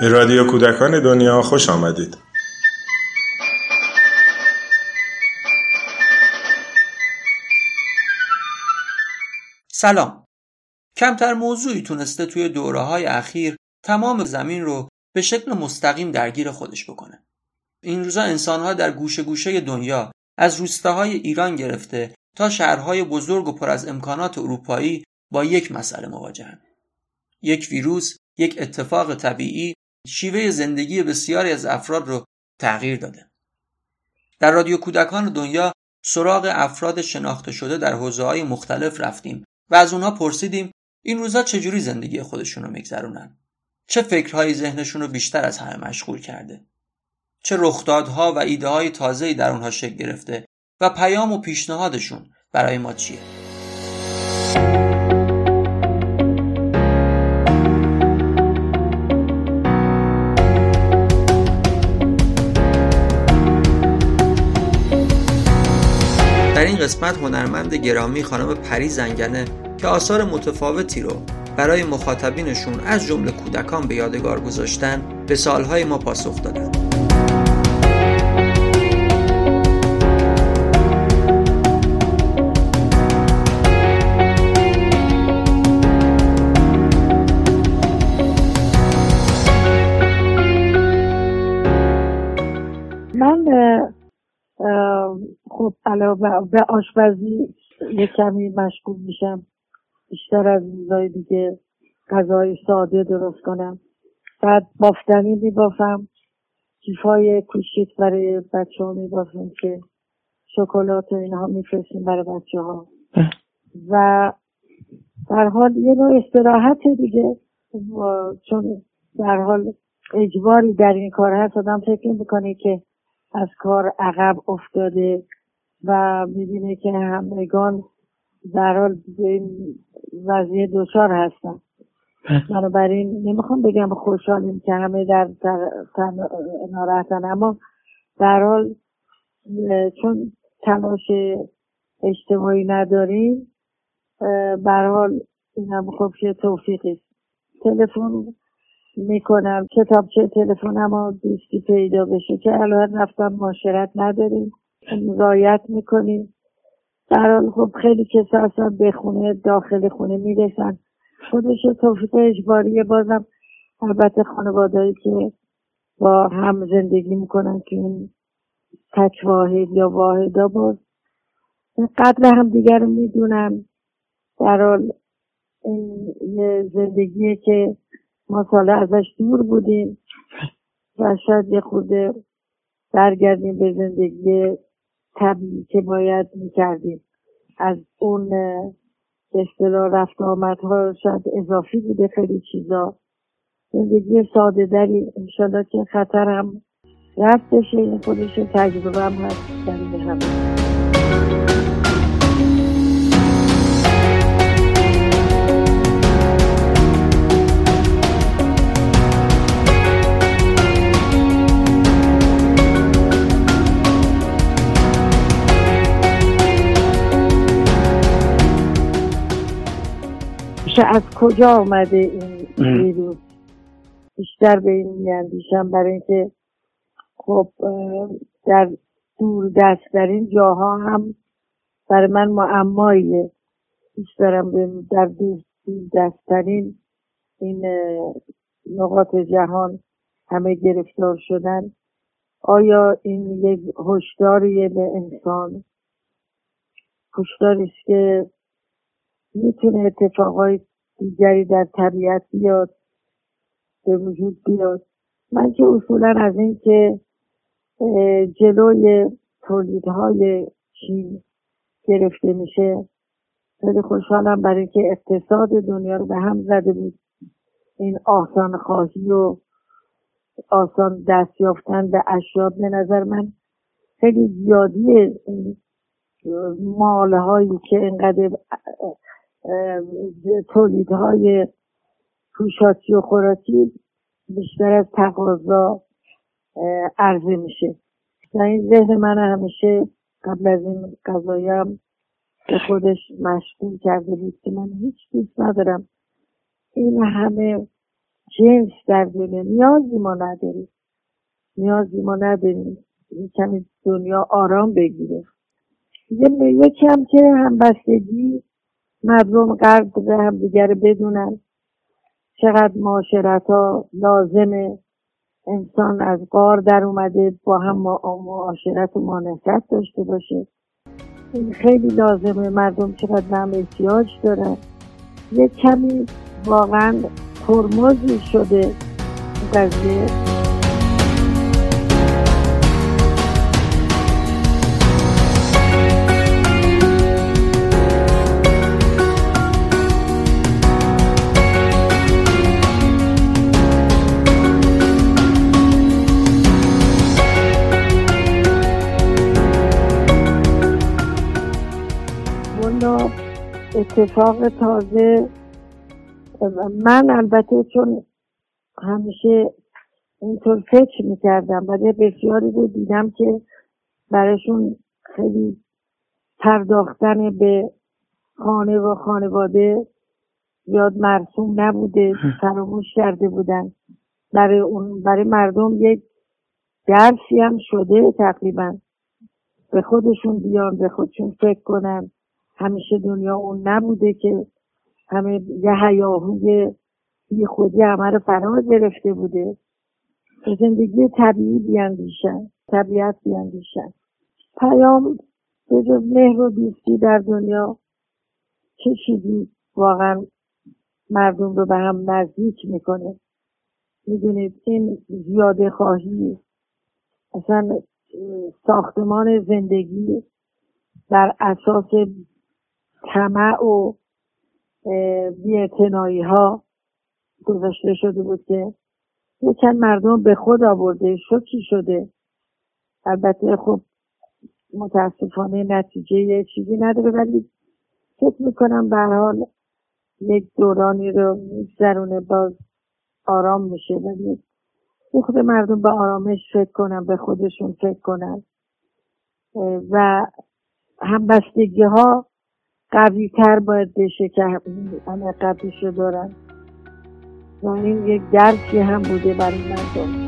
به رادیو کودکان دنیا خوش آمدید. سلام. کمتر موضوعی تونسته توی دوره های اخیر تمام زمین رو به شکل مستقیم درگیر خودش بکنه. این روزا انسانها در گوشه گوشه دنیا از روستاهای ایران گرفته تا شهرهای بزرگ و پر از امکانات اروپایی با یک مسئله مواجهن. یک ویروس، یک اتفاق طبیعی شیوه زندگی بسیاری از افراد رو تغییر داده. در رادیو کودکان دنیا سراغ افراد شناخته شده در حوزه های مختلف رفتیم و از اونها پرسیدیم این روزا چجوری زندگی خودشون رو میگذرونن؟ چه فکرهایی ذهنشون رو بیشتر از همه مشغول کرده؟ چه رخدادها و ایده های تازه‌ای در اونها شکل گرفته و پیام و پیشنهادشون برای ما چیه؟ در این قسمت هنرمند گرامی خانم پری زنگنه که آثار متفاوتی رو برای مخاطبینشون از جمله کودکان به یادگار گذاشتن به سالهای ما پاسخ دادن. خب علاوه به آشپزی یک کمی مشغول میشم. بیشتر از روزهای دیگه غذای ساده درست کنم. بعد بافتنی میبافم. کیفای کوچیک برای بچه ها میبافم که شکلات و اینها میفرستیم برای بچه ها و در حال یه نوع استراحت دیگه. چون در حال اجباری در این کار هست آدم فکر می‌کنه که از کار عقب افتاده و می‌بینه که همگان در حال به این وضعیه دچار هستن. بنابراین نمی‌خوام بگم خوشحالیم که همه در, ناراحتن اما در حال چون تلاش اجتماعی نداریم بر حال این هم خب توفیقی تلفن می‌کنم. کتابچه تلفنم رو دوستی پیدا بشه که الان رفتم معاشرت نداریم. رایت می‌کنیم. در حال خب خیلی کسا اصلا به خونه داخل خونه می‌رسن. خودش توفیق اجباریه بازم البته خانوادهایی که با هم زندگی می‌کنن که این تک واحد یا واحدا باز. قدر هم دیگر می‌دونم. در حال این زندگیه که ما ساله ازش دور بودیم و شاید یه خورده برگردیم به زندگی طبیعی که باید می‌کردیم. از اون اصطلاح رفت آمدها شاید اضافی بوده خیلی چیزا. زندگی ساده داری انشالله که خطر هم رفت بشه. این خودش تجربه هم هست. در همه از کجا آمده این ویروس؟ بیشتر به این میاندیشم برای اینکه خب در دور دستترین جاها هم برای من معماییه. دوست دارم در دور دستترین این نقاط جهان همه گرفتار شدن. آیا این یک هشداریه به انسان؟ هشداری است که می‌تونه اتفاقای دیگری در طبیعت بیاد به وجود بیاد. من که اصولا از این که جلوی تولیدهای چین گرفته میشه خیلی خوشحالم برای اینکه اقتصاد دنیا رو به هم زده بود. این آسان خواهی و آسان دست یافتن به اشیاء به نظر من خیلی زیادی مالهایی که اینقدر تولیدهای پوشاکی و خوراکی بیشتر از تقاضا عرضه میشه. و این ذهن من همیشه قبل از این قضایم به خودش مشغول کرده بود که من هیچ دوست ندارم. این همه جنس در دنیا نیازی ما نداریم. نیازی ما نداریم کمی دنیا آرام بگیره. یکی هم که همبستگی مردم قدر همدیگر بدونن چقدر معاشرت ها لازمه. انسان از قار در اومده با هم معاشرت و مانحت داشته باشه. این خیلی لازمه مردم چقدر به هم احتیاج دارن. یه کمی واقعا ترمزی شده قضیه. اتفاق تازه من البته چون همیشه اینطور فکر می‌کردم ولی بسیاری رو دیدم که براشون خیلی پرداختن به خانه و خانواده یاد مرسوم نبوده فراموش کرده بودن. برای اون برای مردم یک درسی هم شده تقریبا. به خودشون بیان به خودشون فکر کنن. همیشه دنیا اون نبوده که همه یه هیاهوی بی خودی همه رو فرا گرفته بوده. به زندگی طبیعی بیاندیشن طبیعت بیاندیشن. پیام به جز مهر و دوستی در دنیا چه چیزی واقعا مردم رو به هم نزدیک می‌کنه. می‌دونید این زیاده خواهی اصلا ساختمان زندگی بر اساس طمع و بیاعتنایی ها گذاشته شده بود که چند مردم به خود آورده شکی شده. البته خب متاسفانه نتیجه چیزی نداره ولی فکر می‌کنم به حال یک دورانی رو میگذرونه باز آرام میشه. ولی خود مردم به آرامش فکر کنن به خودشون فکر کنن. و همبستگی ها قوی تر باید بشه که همه قبیشو دارن. و این یک درکی هم بوده برای مردم.